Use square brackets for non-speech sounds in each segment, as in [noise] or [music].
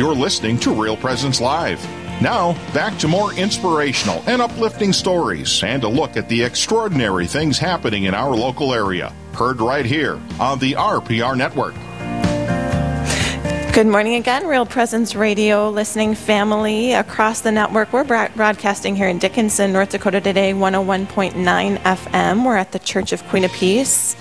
You're listening to Real Presence Live. Now, back to more inspirational and uplifting stories and a look at the extraordinary things happening in our local area. Heard right here on the RPR Network. Good morning again, Real Presence Radio listening family across the network. We're broadcasting here in Dickinson, North Dakota today, 101.9 FM. We're at the Church of Queen of Peace.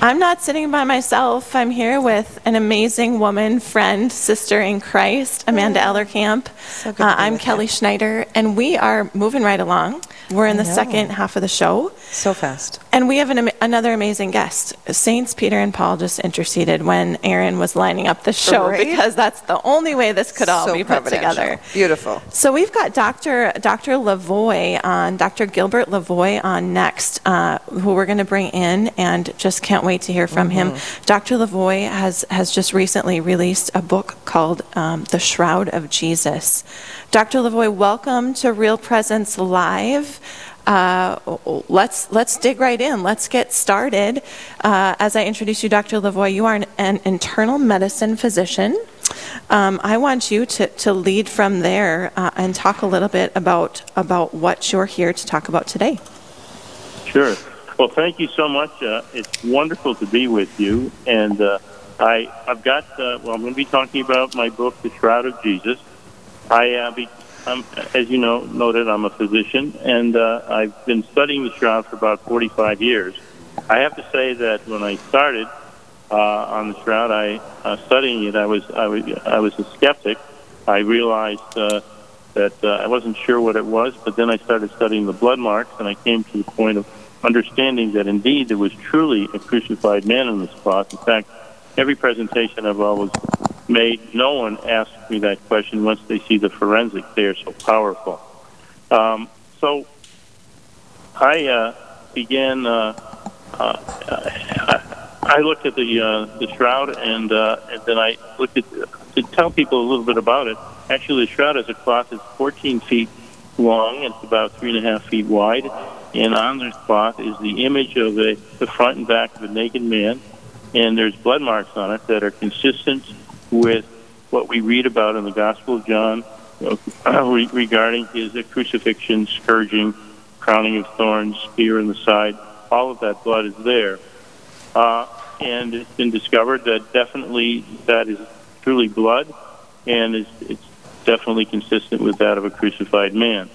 I'm not sitting by myself. I'm here with an amazing woman, friend, sister in Christ, Amanda Ellerkamp. So good Uh, to be I'm with Kelly you. Schneider, and we are moving right along. We're in I the know. second half of the show. So fast. And we have an, another amazing guest. Saints Peter and Paul just interceded when Aaron was lining up the show Right? because that's the only way this could all so be put together. Beautiful. So we've got Dr. Dr. Lavoie on, Dr. Gilbert Lavoie on next, uh, who we're going to bring in, and just can't wait to hear from him. Dr. Lavoie has has just recently released a book called um, "The Shroud of Jesus." Dr. Lavoie, welcome to Real Presence Live. Uh, let's let's dig right in. Let's get started. Uh, as I introduce you, Dr. Lavoie, you are an, an internal medicine physician. Um, I want you to, to lead from there uh, and talk a little bit about about what you're here to talk about today. Sure. Well, thank you so much. Uh, it's wonderful to be with you. And uh, I, I've got, well, I'm going to be talking about my book, The Shroud of Jesus. I, uh, be, I'm, as you know, noted, I'm a physician, and uh, I've been studying the shroud for about 45 years. I have to say that when I started uh, on the shroud, I uh, studying it, I was, I was, I was a skeptic. I realized uh, that uh, I wasn't sure what it was, but then I started studying the blood marks, and I came to the point of understanding that indeed there was truly a crucified man in this cloth. In fact, every presentation I've always made, no one asks me that question once they see the forensics. They are so powerful. Um, so I uh, began. Uh, uh, I, looked at the uh, the shroud, and uh, and then I looked at to tell people a little bit about it. Actually, the shroud is a cloth that's 14 feet long. It's about three and a half feet wide, and on this cloth is the image of a, the front and back of a naked man, and there's blood marks on it that are consistent with what we read about in the Gospel of John [clears throat] re- regarding his crucifixion, scourging, crowning of thorns, spear in the side. All of that blood is there. Uh, and it's been discovered that definitely that is truly blood, and it's, it's definitely consistent with that of a crucified man.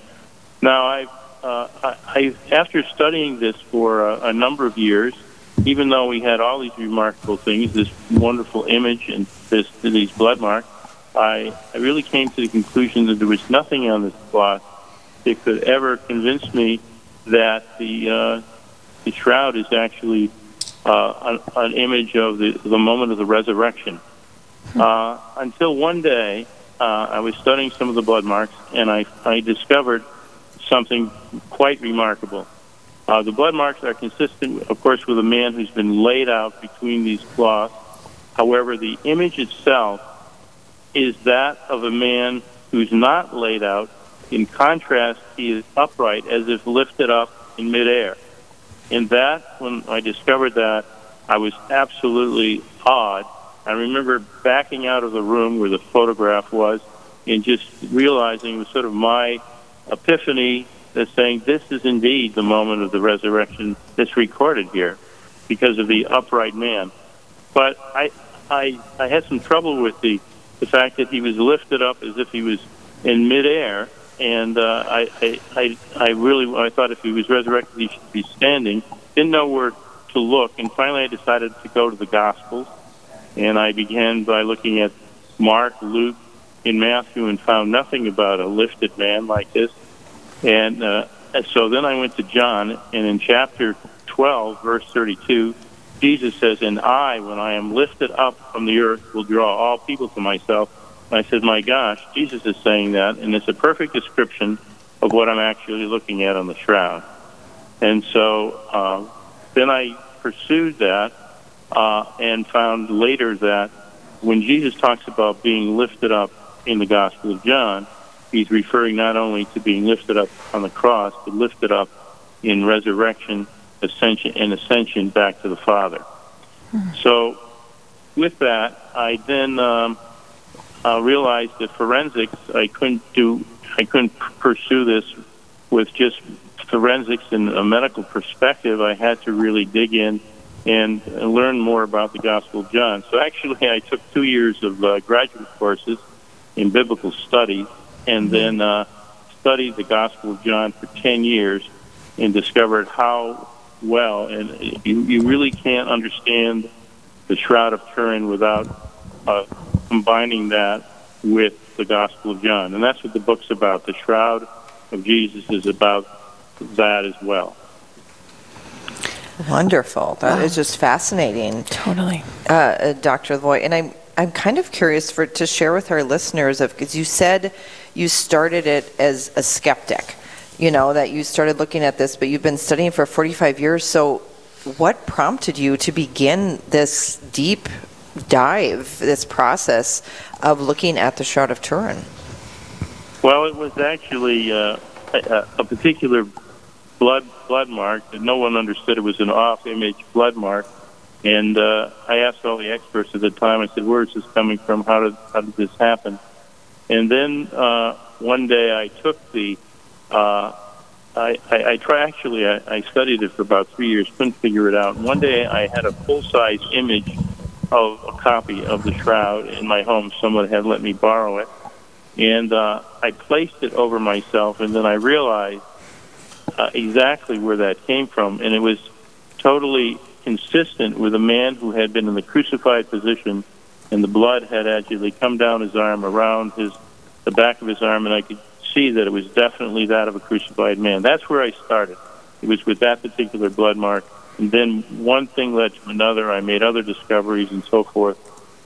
Now, I, uh, I, I after studying this for a, a number of years, even though we had all these remarkable things, this wonderful image and this these blood marks, I, I really came to the conclusion that there was nothing on this cloth that could ever convince me that the uh, the shroud is actually uh, an, an image of the, the moment of the resurrection. Uh, until one day, uh, I was studying some of the blood marks, and I, I discovered something quite remarkable. Uh, the blood marks are consistent, of course, with a man who's been laid out between these cloths. However, the image itself is that of a man who's not laid out. In contrast, he is upright as if lifted up in midair. And that, when I discovered that, I was absolutely awed. I remember backing out of the room where the photograph was and just realizing it was sort of my epiphany that saying this is indeed the moment of the resurrection that's recorded here because of the upright man. But I, I, I had some trouble with the, the fact that he was lifted up as if he was in midair, and uh, I, I, I, really I thought if he was resurrected, he should be standing. Didn't know where to look, and finally I decided to go to the Gospels, and I began by looking at Mark, Luke, and Matthew, and found nothing about a lifted man like this. And, uh, so then I went to John, and in chapter 12, verse 32, Jesus says, And I, when I am lifted up from the earth, will draw all people to myself. And I said, My gosh, Jesus is saying that, and it's a perfect description of what I'm actually looking at on the shroud. And so uh, then I pursued that uh, and found later that when Jesus talks about being lifted up in the Gospel of John, he's referring not only to being lifted up on the cross, but lifted up in resurrection, ascension, and ascension back to the Father. So, with that, I then um, uh, realized that forensics, I couldn't do, I couldn't pursue this with just forensics and a medical perspective. I had to really dig in and learn more about the Gospel of John. So actually, I took two years of uh, graduate courses in biblical studies, and then uh, studied the Gospel of John for ten years, and discovered how well, and you, you really can't understand the Shroud of Turin without uh, combining that with the Gospel of John, and that's what the book's about. The Shroud of Jesus is about that as well. Wonderful. That wow. is just fascinating. Totally. Uh, uh, Dr. Lavoie, and I'm, I'm kind of curious for to share with our listeners of because you said you started it as a skeptic, you know, that you started looking at this, but you've been studying for 45 years. So, what prompted you to begin this deep dive, this process of looking at the Shroud of Turin? Well, it was actually uh, a, a particular blood blood mark that no one understood it was an off image blood mark. And uh, I asked all the experts at the time. I said, "Where is this coming from? How did how did this happen?" And then uh, one day I took the. Uh, I, I, I try actually. I, I studied it for about three years. Couldn't figure it out. One day I had a full size image of a copy of the shroud in my home. Someone had let me borrow it, and uh, I placed it over myself. And then I realized uh, exactly where that came from, and it was totally consistent with a man who had been in the crucified position, and the blood had actually come down his arm around his the back of his arm, and I could see that it was definitely that of a crucified man. That's where I started. It was with that particular blood mark, and then one thing led to another. I made other discoveries and so forth,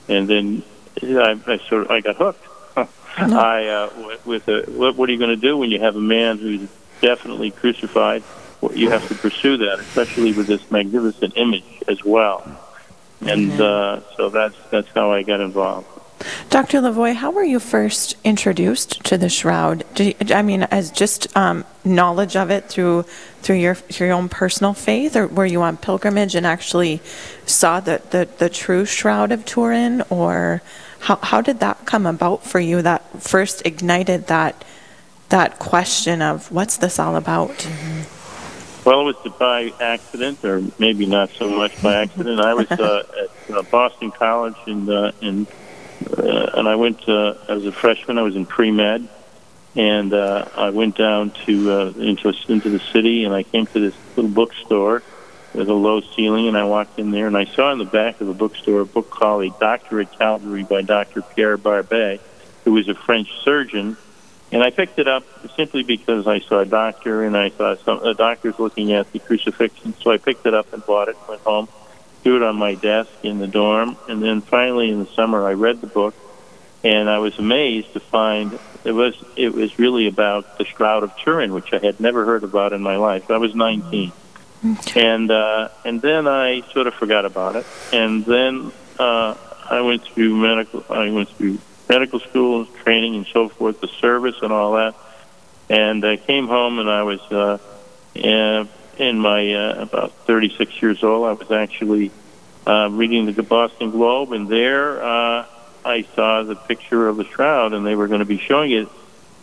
and then I, I sort of I got hooked. [laughs] I uh, with a, what, what are you going to do when you have a man who's definitely crucified. You have to pursue that, especially with this magnificent image as well. And uh, so that's that's how I got involved. Dr. Lavoie, how were you first introduced to the shroud? You, I mean, as just um, knowledge of it through through your your own personal faith, or were you on pilgrimage and actually saw the, the, the true shroud of Turin, or how how did that come about for you? That first ignited that that question of what's this all about? Mm-hmm. Well, it was by accident, or maybe not so much by accident. I was [laughs] uh, at uh, Boston College, and uh, and uh, and I went uh, as a freshman. I was in pre med, and uh, I went down to uh, into into the city, and I came to this little bookstore with a low ceiling, and I walked in there, and I saw in the back of the bookstore a book called A Doctor at Calvary by Dr. Pierre Barbet, who was a French surgeon and I picked it up simply because I saw a doctor and I saw some a doctor's looking at the crucifixion. So I picked it up and bought it, went home, threw it on my desk in the dorm, and then finally in the summer I read the book, and I was amazed to find it was it was really about the Shroud of Turin, which I had never heard about in my life. I was 19, and uh, and then I sort of forgot about it, and then uh, I went through medical. I went through medical school training and so forth, the service and all that. And I came home and I was uh, in my uh, about 36 years old. I was actually uh, reading the Boston Globe, and there uh, I saw the picture of the shroud, and they were going to be showing it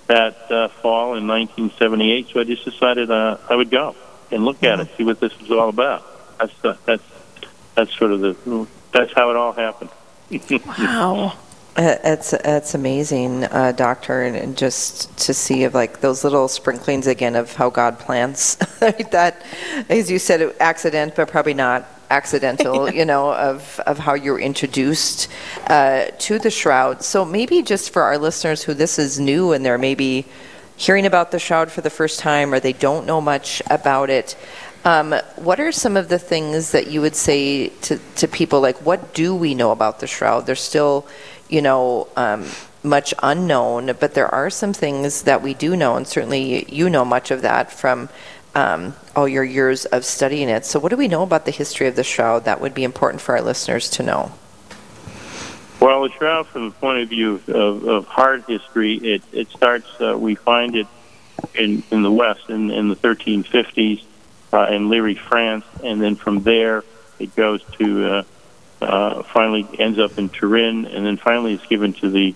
that uh, fall in 1978. So I just decided uh, I would go and look at it, see what this was all about. That's uh, that's that's sort of the that's how it all happened. [laughs] wow. Uh, it's it's amazing, uh, doctor, and, and, just to see of like those little sprinklings again of how God plans [laughs] that, as you said, accident, but probably not accidental. [laughs] You know, of of how you're introduced uh, to the shroud. So maybe just for our listeners who this is new and they're maybe hearing about the shroud for the first time or they don't know much about it. Um, what are some of the things that you would say to, to people like what do we know about the shroud? There's still you know, um, much unknown, but there are some things that we do know, and certainly you know much of that from um, all your years of studying it. So, what do we know about the history of the shroud that would be important for our listeners to know? Well, the shroud, from the point of view of, of hard history, it, it starts, uh, we find it in, in the West in, in the 1350s uh, in Lirey, France, and then from there it goes to uh, uh, finally ends up in Turin, and then finally it's given to the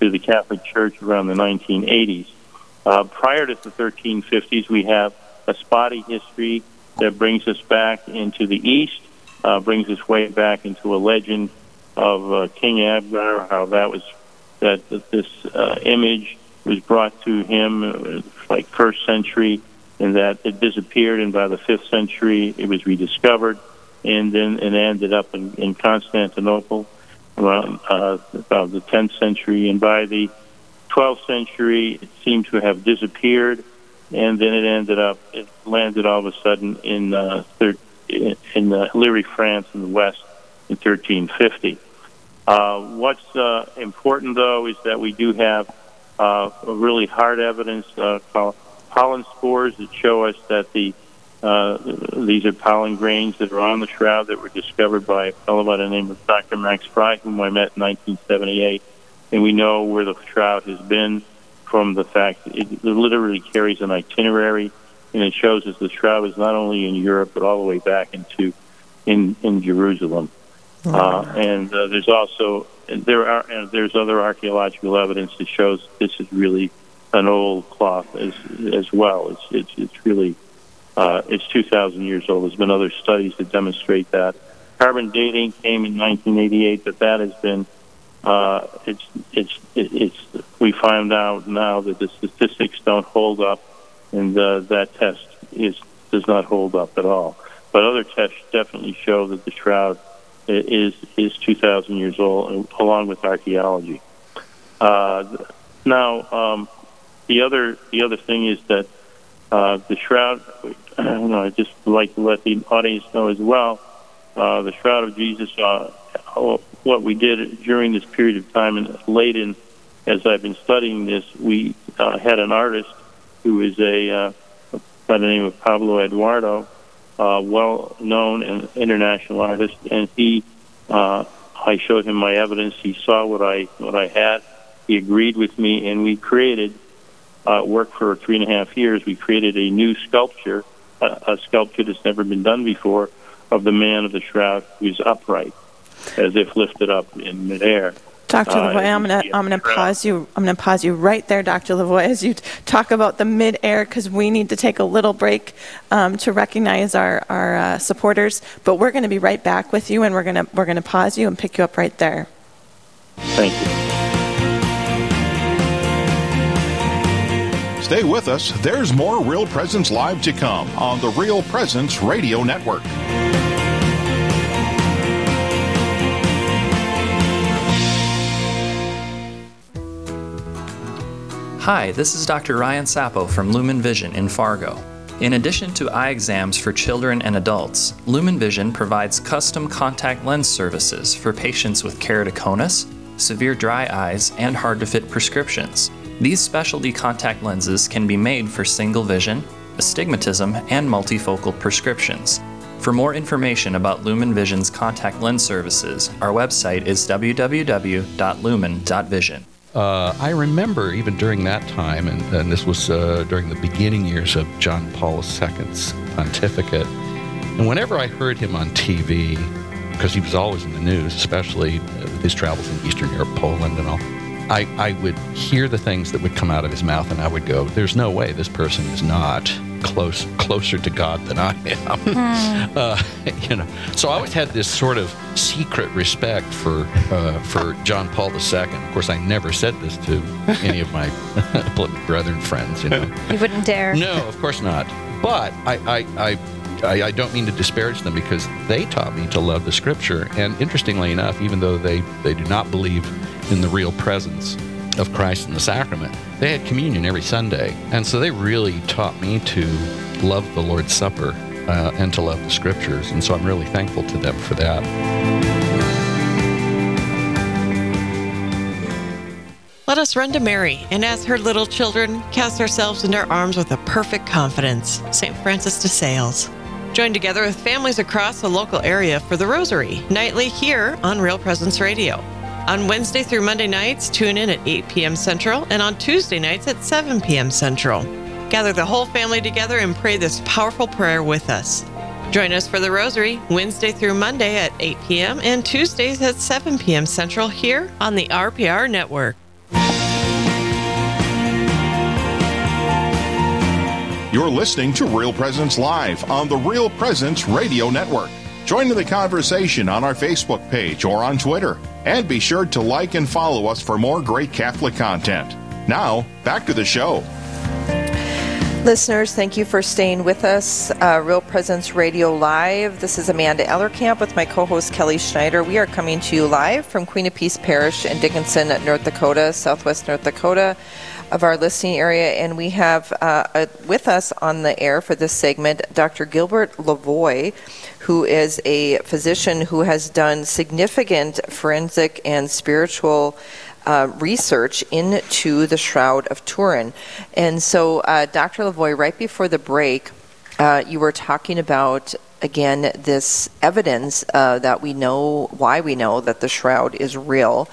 to the Catholic Church around the 1980s. Uh, prior to the 1350s, we have a spotty history that brings us back into the East, uh, brings us way back into a legend of uh, King Abgar, how that was that, that this uh, image was brought to him uh, like first century, and that it disappeared, and by the fifth century it was rediscovered, and then it ended up in, in Constantinople around uh, about the 10th century, and by the 12th century it seemed to have disappeared, and then it ended up it landed all of a sudden in uh, thir- in uh, Lirey, France, in the west in 1350. Uh, what's uh, important, though, is that we do have uh, really hard evidence uh, called pollen spores that show us that the uh, these are pollen grains that are on the shroud that were discovered by a fellow by the name of Dr. Max Frei, whom I met in 1978. And we know where the shroud has been from the fact that it literally carries an itinerary, and it shows us the shroud is not only in Europe but all the way back into in in Jerusalem. Uh, and uh, there's also there are and there's other archaeological evidence that shows this is really an old cloth as as well. It's it's it's really uh, it's 2,000 years old. There's been other studies that demonstrate that. Carbon dating came in 1988, but that has been uh, it's it's it's we find out now that the statistics don't hold up, and uh, that test is does not hold up at all. But other tests definitely show that the shroud is is 2,000 years old, along with archaeology. Uh, now, um, the other the other thing is that uh, the shroud. [clears throat] I just like to let the audience know as well. Uh, the shroud of Jesus. Uh, what we did during this period of time, and late in, as I've been studying this, we uh, had an artist who is a uh, by the name of Pablo Eduardo, well-known and international artist, and he, I showed him my evidence. He saw what I what I had. He agreed with me, and we created uh, work for three and a half years. We created a new sculpture, a, a sculpture that's never been done before, of the man of the shroud who's upright, as if lifted up in midair. Dr. Uh, Lavoie, I'm gonna I'm gonna pause you. I'm gonna pause you right there, Dr. Lavoie, as you talk about the mid-air because we need to take a little break um, to recognize our our uh, supporters. But we're going to be right back with you, and we're gonna we're gonna pause you and pick you up right there. Thank you. Stay with us. There's more Real Presence Live to come on the Real Presence Radio Network. Hi, this is Dr. Ryan Sapo from Lumen Vision in Fargo. In addition to eye exams for children and adults, Lumen Vision provides custom contact lens services for patients with keratoconus, severe dry eyes, and hard to fit prescriptions. These specialty contact lenses can be made for single vision, astigmatism, and multifocal prescriptions. For more information about Lumen Vision's contact lens services, our website is www.lumen.vision. Uh, I remember even during that time, and, and this was uh, during the beginning years of John Paul II's pontificate, and whenever I heard him on TV, because he was always in the news, especially uh, with his travels in Eastern Europe, Poland, and all, I, I would hear the things that would come out of his mouth, and I would go, "There's no way this person is not close closer to God than I am." [laughs] uh, [laughs] you know, so I always had this sort of secret respect for uh, for John Paul II. Of course, I never said this to any of my [laughs] brethren friends. You know, You wouldn't dare. no, of course not. But I, I, I, I, I don't mean to disparage them because they taught me to love the Scripture. And interestingly enough, even though they, they do not believe in the real presence of Christ in the sacrament, they had communion every Sunday. And so they really taught me to love the Lord's Supper uh, and to love the Scriptures. And so I'm really thankful to them for that. Let us run to Mary, and as her little children, cast ourselves into her arms with a perfect confidence. St. Francis de Sales. Join together with families across the local area for the Rosary, nightly here on Real Presence Radio. On Wednesday through Monday nights, tune in at 8 p.m. Central, and on Tuesday nights at 7 p.m. Central. Gather the whole family together and pray this powerful prayer with us. Join us for the Rosary Wednesday through Monday at 8 p.m. and Tuesdays at 7 p.m. Central here on the RPR Network. You're listening to Real Presence Live on the Real Presence Radio Network. Join in the conversation on our Facebook page or on Twitter. And be sure to like and follow us for more great Catholic content. Now, back to the show. Listeners, thank you for staying with us. Uh, Real Presence Radio Live. This is Amanda Ellerkamp with my co host Kelly Schneider. We are coming to you live from Queen of Peace Parish in Dickinson, North Dakota, southwest North Dakota of our listening area. And we have uh, uh, with us on the air for this segment Dr. Gilbert Lavoie, who is a physician who has done significant forensic and spiritual. Uh, research into the Shroud of Turin. And so, uh, Dr. Lavoie, right before the break, uh, you were talking about again this evidence uh, that we know why we know that the shroud is real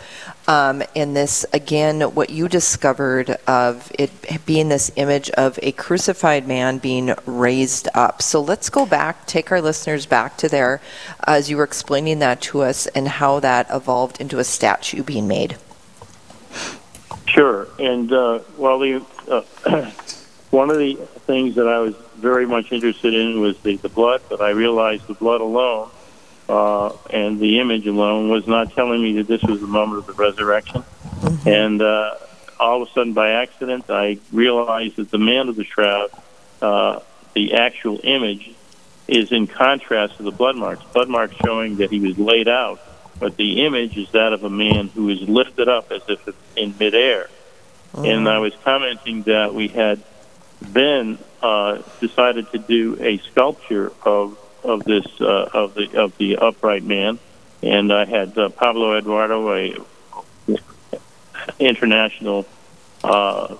um, and this again what you discovered of it being this image of a crucified man being raised up. So let's go back take our listeners back to there as you were explaining that to us and how that evolved into a statue being made. Sure. And uh, well the uh, [clears throat] one of the things that i was very much interested in was the, the blood but i realized the blood alone uh, and the image alone was not telling me that this was the moment of the resurrection. Mm-hmm. And uh, all of a sudden, by accident, I realized that the man of the shroud, uh, the actual image, is in contrast to the blood marks. Blood marks showing that he was laid out, but the image is that of a man who is lifted up as if in midair. Mm-hmm. And I was commenting that we had then uh, decided to do a sculpture of of this uh, of the of the upright man, and I had uh, Pablo Eduardo, a international uh,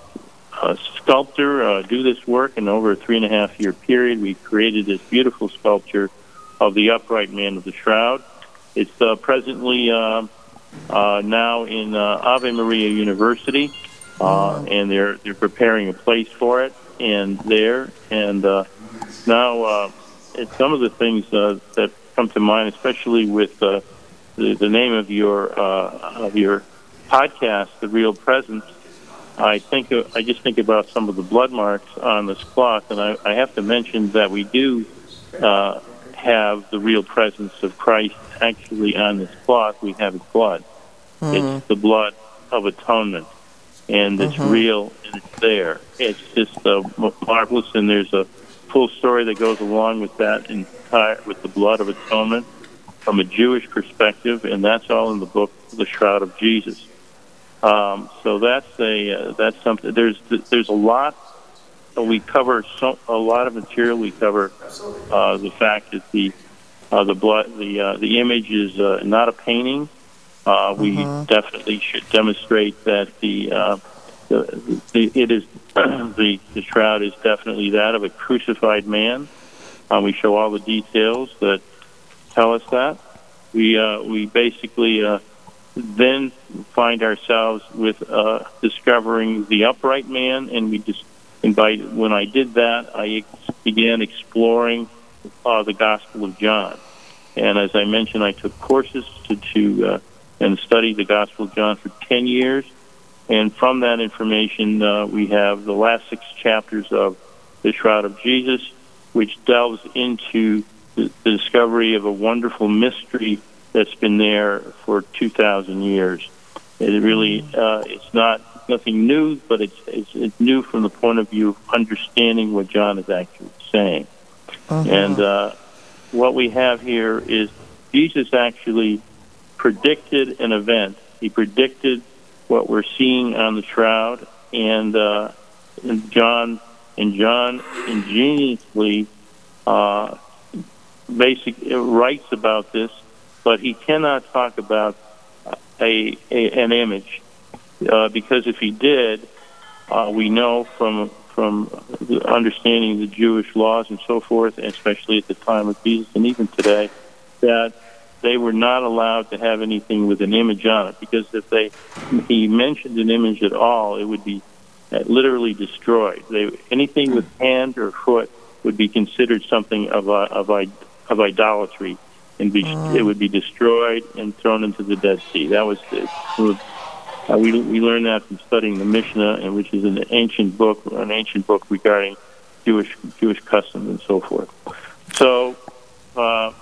sculptor, uh, do this work. And over a three and a half year period, we created this beautiful sculpture of the upright man of the shroud. It's uh, presently uh, now in Ave Maria University, and they're they're preparing a place for it, and there and now it's some of the things uh, that come to mind, especially with uh, the, the name of your uh, of your podcast, "The Real Presence." I think of, I just think about some of the blood marks on this cloth, and I, I have to mention that we do uh, have the real presence of Christ actually on this cloth. We have his blood. Mm. It's the blood of atonement, and it's mm-hmm. real and it's there. It's just uh, marvelous, and there's a full story that goes along with that entire with the blood of atonement from a Jewish perspective, and that's all in the book, The Shroud of Jesus. Um, so that's a uh, that's something. There's there's a lot. We cover so, a lot of material. We cover uh, the fact that the uh, the blood the uh, the image is uh, not a painting. Uh, we mm-hmm. definitely should demonstrate that the the, it is [clears throat] the, the shroud is definitely that of a crucified man. Um, we show all the details that tell us that. We uh, we basically uh, then find ourselves with uh, discovering the upright man, and we just invite. When I did that, I ex- began exploring uh, the Gospel of John, and as I mentioned, I took courses to to uh, and studied the Gospel of John for ten years and from that information, uh, we have the last six chapters of the Shroud of Jesus, which delves into the, the discovery of a wonderful mystery that's been there for 2,000 years. It really, uh, it's not nothing new, but it's, it's, it's new from the point of view of understanding what John is actually saying. Uh-huh. And uh, what we have here is Jesus actually predicted an event. He predicted what we're seeing on the shroud, and, uh, and John and John ingeniously uh, basic writes about this, but he cannot talk about a, a an image. Uh, because if he did, uh, we know from from understanding the Jewish laws and so forth, especially at the time of Jesus and even today, that they were not allowed to have anything with an image on it because if they he mentioned an image at all, it would be uh, literally destroyed. They, anything with hand or foot would be considered something of a, of a, of idolatry, and be, mm. it would be destroyed and thrown into the Dead Sea. That was the, uh, we we learned that from studying the Mishnah, and which is an ancient book, an ancient book regarding Jewish Jewish customs and so forth. So uh,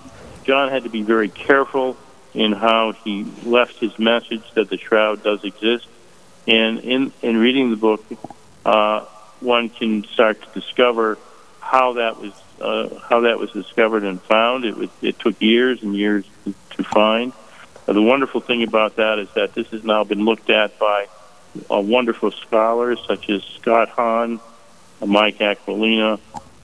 John had to be very careful in how he left his message that the shroud does exist. And in in reading the book, uh, one can start to discover how that was uh, how that was discovered and found. It was it took years and years to, find. Uh, the wonderful thing about that is that this has now been looked at by wonderful scholars such as Scott Hahn, uh, Mike Aquilina,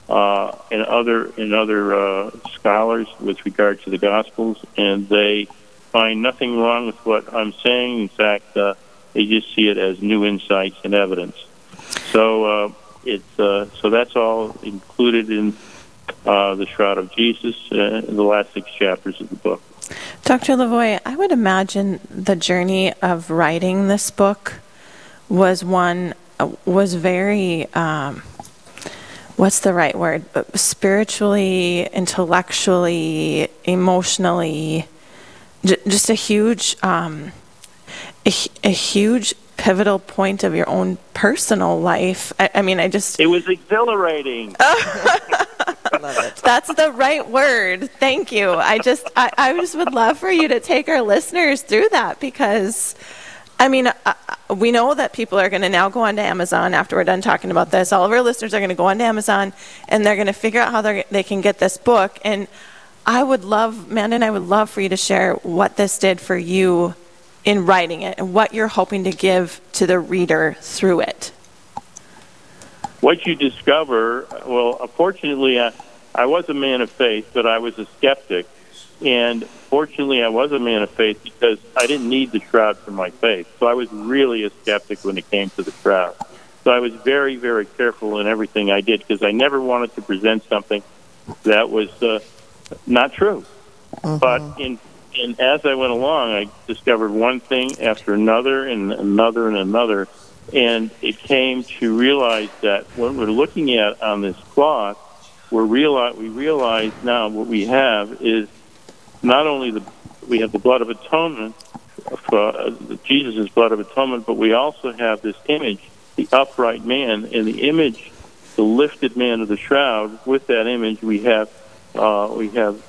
uh, and other and other uh, scholars with regard to the Gospels, and they find nothing wrong with what I'm saying. In fact, uh, they just see it as new insights and evidence. So uh, it's uh, so that's all included in uh, the Shroud of Jesus in the last six chapters of the book. Dr. Lavoie, I would imagine the journey of writing this book was one was very um, what's the right word? Spiritually, intellectually, emotionally, j- just a huge, um, a, a huge pivotal point of your own personal life. I, I mean, I just It was exhilarating. Love [laughs] it. That's the right word. Thank you. I just, I, I just would love for you to take our listeners through that because, I mean, uh, uh, we know that people are going to now go onto Amazon after we're done talking about this. All of our listeners are going to go onto Amazon and they're going to figure out how they can get this book. And I would love, Amanda and I would love for you to share what this did for you in writing it and what you're hoping to give to the reader through it. what you discover, well, fortunately, I, I was a man of faith, but I was a skeptic. And fortunately, I was a man of faith because I didn't need the shroud for my faith. So I was really a skeptic when it came to the shroud. So I was very, very careful in everything I did because I never wanted to present something that was uh, not true. But in, in as I went along, I discovered one thing after another and another and another, and it came to realize that what we're looking at on this cloth, we're realize we realize now what we have is not only the we have the blood of atonement, uh, Jesus' blood of atonement, but we also have this image, the upright man, and the image, the lifted man of the shroud. With that image, we have uh, we have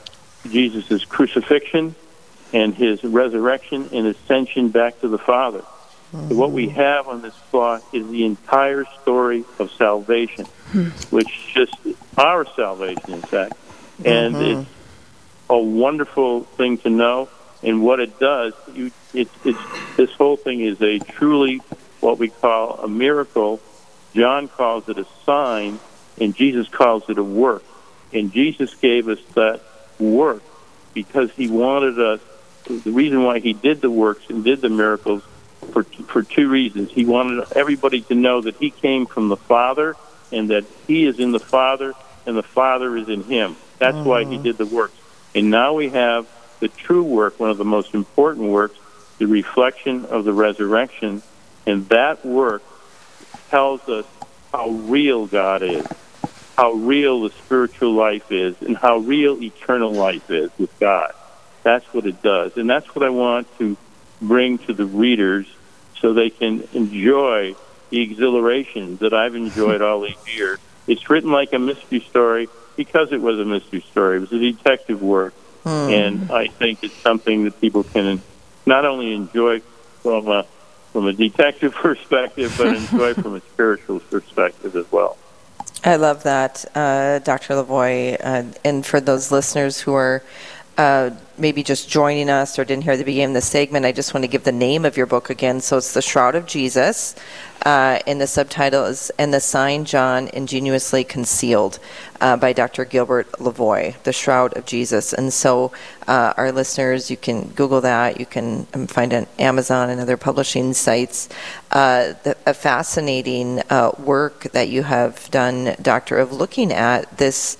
Jesus' crucifixion and his resurrection and ascension back to the Father. So what we have on this cloth is the entire story of salvation, which just our salvation, in fact, and it's a wonderful thing to know. And what it does, you, it, it's this whole thing is a truly what we call a miracle. John calls it a sign, and Jesus calls it a work. And Jesus gave us that work because he wanted us. The reason why he did the works and did the miracles for for two reasons. He wanted everybody to know that he came from the Father and that he is in the Father and the Father is in him. That's why he mm-hmm. did the works. And now we have the true work, one of the most important works, the reflection of the resurrection. And that work tells us how real God is, how real the spiritual life is, and how real eternal life is with God. That's what it does. And that's what I want to bring to the readers so they can enjoy the exhilaration that I've enjoyed all these years. It's written like a mystery story because it was a mystery story. It was a detective work. And I think it's something that people can not only enjoy from a, from a detective [laughs] perspective, but enjoy from a spiritual perspective as well. I love that, uh, Dr. Lavoie. Uh, and for those listeners who are uh, maybe just joining us or didn't hear the beginning of the segment, I just want to give the name of your book again. So it's The Shroud of Jesus, uh, and the subtitle is And the Sign John Ingenuously Concealed uh, by Dr. Gilbert Lavoie, The Shroud of Jesus. And so uh, our listeners, you can Google that, you can um, find it on Amazon and other publishing sites. Uh, the, a fascinating uh, work that you have done, Doctor, of looking at this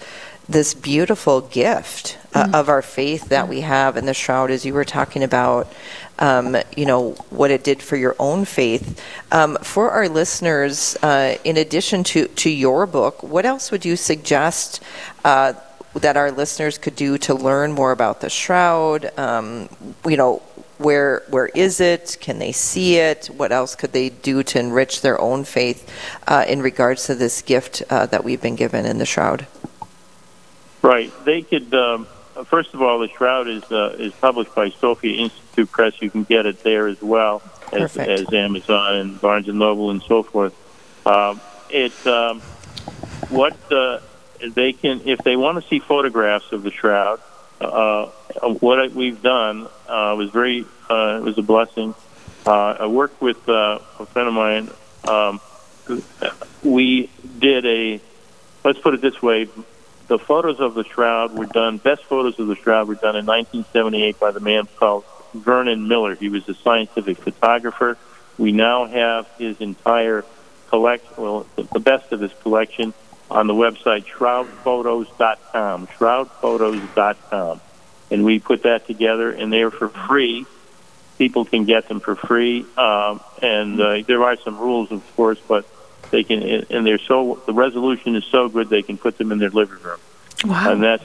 this beautiful gift uh, of our faith that we have in the shroud, as you were talking about, um, you know, what it did for your own faith. Um, for our listeners, uh, in addition to, to your book, what else would you suggest uh, that our listeners could do to learn more about the shroud? Um, you know, where where is it? Can they see it? What else could they do to enrich their own faith uh, in regards to this gift uh, that we've been given in the shroud? Right. They could. Um, first of all, the shroud is uh, is published by Sophia Institute Press. You can get it there as well as, as Amazon and Barnes and Noble and so forth. Um, it's um, what uh, they can if they want to see photographs of the shroud. Uh, what we've done uh, was very uh, it was a blessing. Uh, I worked with uh, a friend of mine. Um, we did a let's put it this way the photos of the shroud were done, best photos of the shroud were done in 1978 by the man called Vernon Miller. He was a scientific photographer. We now have his entire collection, well, the best of his collection on the website shroudphotos.com, shroudphotos.com. And we put that together, and they're for free. People can get them for free. Um, and uh, there are some rules, of course, but they can, and they're so, the resolution is so good they can put them in their living room Wow. and that's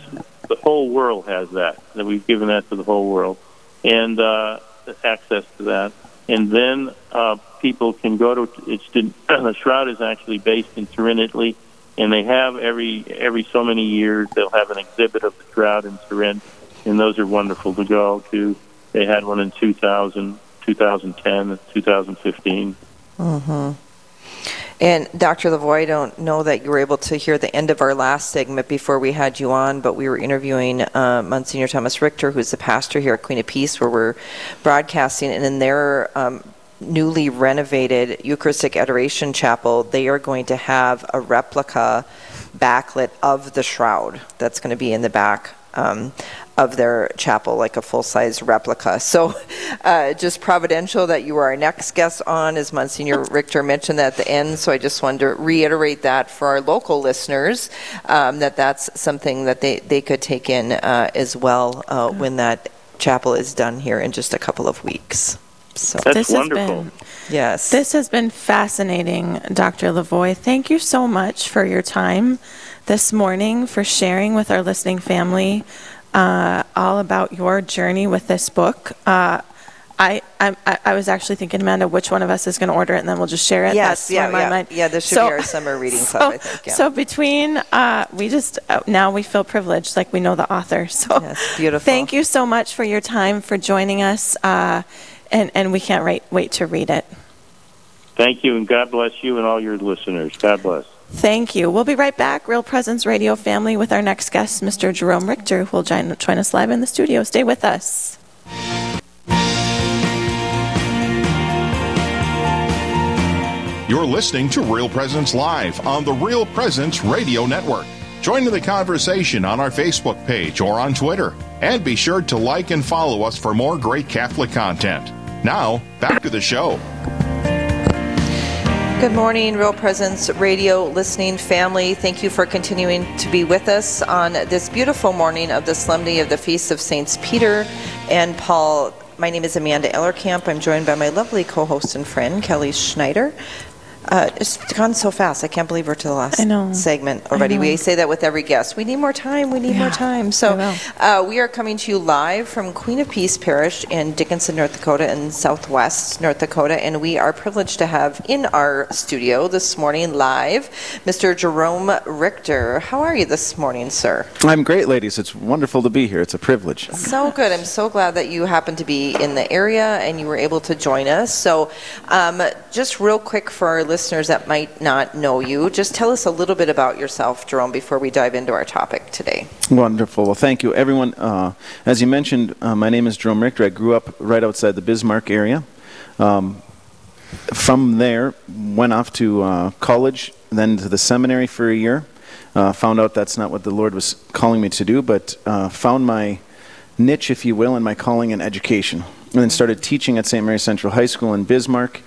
the whole world has that. That we've given that to the whole world, and uh, access to that. And then uh, people can go to it's [clears throat] the shroud is actually based in Turin, Italy, and they have every every so many years they'll have an exhibit of the shroud in Turin, and those are wonderful to go to. They had one in 2000, 2010, 2015. And Dr. Lavoie, I don't know that you were able to hear the end of our last segment before we had you on, but we were interviewing uh, Monsignor Thomas Richter, who's the pastor here at Queen of Peace, where we're broadcasting. And in their um, newly renovated Eucharistic Adoration Chapel, they are going to have a replica backlit of the shroud that's going to be in the back um, of their chapel, like a full size replica. So, uh, just providential that you were our next guest on, as Monsignor Richter mentioned that at the end. So, I just wanted to reiterate that for our local listeners, um, that that's something that they, they could take in uh, as well uh, when that chapel is done here in just a couple of weeks. So, That's this wonderful. has been yes. This has been fascinating, Dr. Lavoie. Thank you so much for your time this morning, for sharing with our listening family uh, all about your journey with this book. Uh, I, I'm- I I was actually thinking, Amanda, which one of us is going to order it, and then we'll just share it. Yes, That's yeah, on my yeah. mind. Yeah, this should So- be our summer reading [laughs] so, club, I think. Yeah. So between, uh, we just uh, now we feel privileged, like we know the author. [laughs] So Yes, beautiful. Thank you so much for your time, for joining us, uh, and and we can't wait wait to read it. Thank you, and God bless you and all your listeners. God bless. Thank you. We'll be right back, Real Presence Radio family, with our next guest, Mr. Jerome Richter, who will join, join us live in the studio. Stay with us. You're listening to Real Presence Live on the Real Presence Radio Network. Join in the conversation on our Facebook page or on Twitter. And be sure to like and follow us for more great Catholic content. Now, back to the show. Good morning, Real Presence Radio listening family. Thank you for continuing to be with us on this beautiful morning of the Solemnity of the Feast of Saints Peter and Paul. My name is Amanda Ellerkamp. I'm joined by my lovely co host and friend, Kelly Schneider. Uh, it's gone so fast. I can't believe we're to the last I know. segment I already. know. We say that with every guest. We need more time. We need more Yeah, time. So we uh, we are coming to you live from Queen of Peace Parish in Dickinson, North Dakota, in Southwest North Dakota, and we are privileged to have in our studio this morning live Mr. Jerome Richter. How are you this morning, sir? I'm great, ladies. It's wonderful to be here. It's a privilege. So good. I'm so glad that you happened to be in the area and you were able to join us. So, um, just real quick for our listeners that might not know you, just tell us a little bit about yourself, Jerome, before we dive into our topic today. Wonderful. Well, thank you, everyone. Uh, as you mentioned, uh, my name is Jerome Richter. I grew up right outside the Bismarck area. Um, from there, went off to uh, college, then to the seminary for a year. Uh, found out that's not what the Lord was calling me to do, but uh, found my niche, if you will, in my calling in education. And then started teaching at St. Mary Central High School in Bismarck.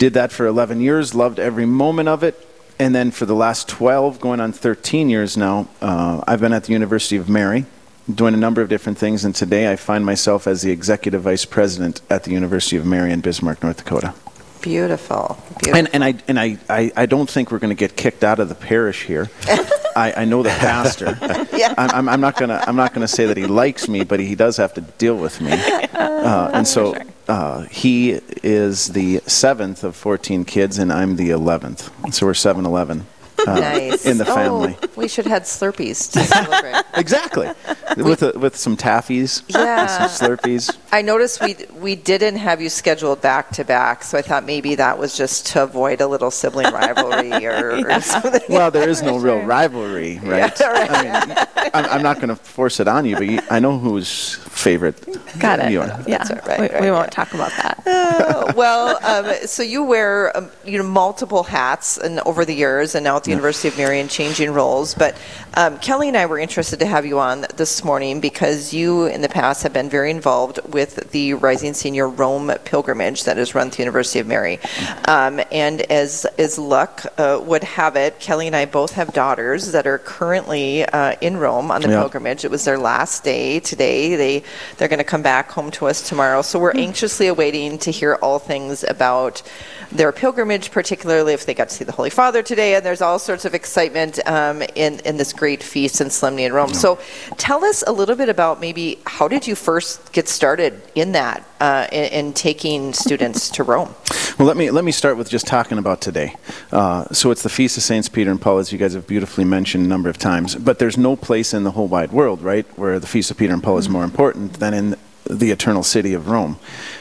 Did that for 11 years, loved every moment of it. And then for the last 12, going on 13 years now, uh, I've been at the University of Mary, doing a number of different things. And today I find myself as the executive vice president at the University of Mary in Bismarck, North Dakota. Beautiful. Beautiful. And, and, I, and I, I, I don't think we're going to get kicked out of the parish here. [laughs] I, I know the pastor. [laughs] Yeah. I'm, I'm, I'm not gonna I'm not gonna say that he likes me, but he does have to deal with me. [laughs] Uh, and so uh, he is the seventh of 14 kids, and I'm the 11th. So we're 7-Eleven. Uh, [laughs] nice. in the family. Oh, we should had Slurpees to celebrate. [laughs] Exactly, with a, with some taffies, Yeah. some Slurpees. I noticed we we didn't have you scheduled back to back, so I thought maybe that was just to avoid a little sibling [laughs] rivalry or, or something. Well, there is no real rivalry, right? I mean, I'm, I'm not going to force it on you, but you, I know whose favorite Got it. you. Yeah, That's all right, we, right, we right. won't talk about that. [laughs] Uh, well, um, so you wear um, you know multiple hats and over the years, and now at the University of Marion, changing roles. But um, Kelly and I were interested to have you on this morning because you, in the past, have been very involved with the Rising Senior Rome pilgrimage that is run at the University of Mary. Um, and as as luck uh, would have it, Kelly and I both have daughters that are currently uh, in Rome on the Yeah. pilgrimage. It was their last day today. They they're going to come back home to us tomorrow. So we're hmm. anxiously awaiting to hear all things about their pilgrimage, particularly if they got to see the Holy Father today. And there's all sorts of excitement um, in in this great feast and solemnity in Rome. So tell us a little bit about maybe how did you first get started in that uh, in, in taking students to Rome? Well, let me let me start with just talking about today. Uh, so it's the feast of Saints Peter and Paul, as you guys have beautifully mentioned a number of times. But there's no place in the whole wide world, right, where the feast of Peter and Paul is more important than in the eternal city of Rome.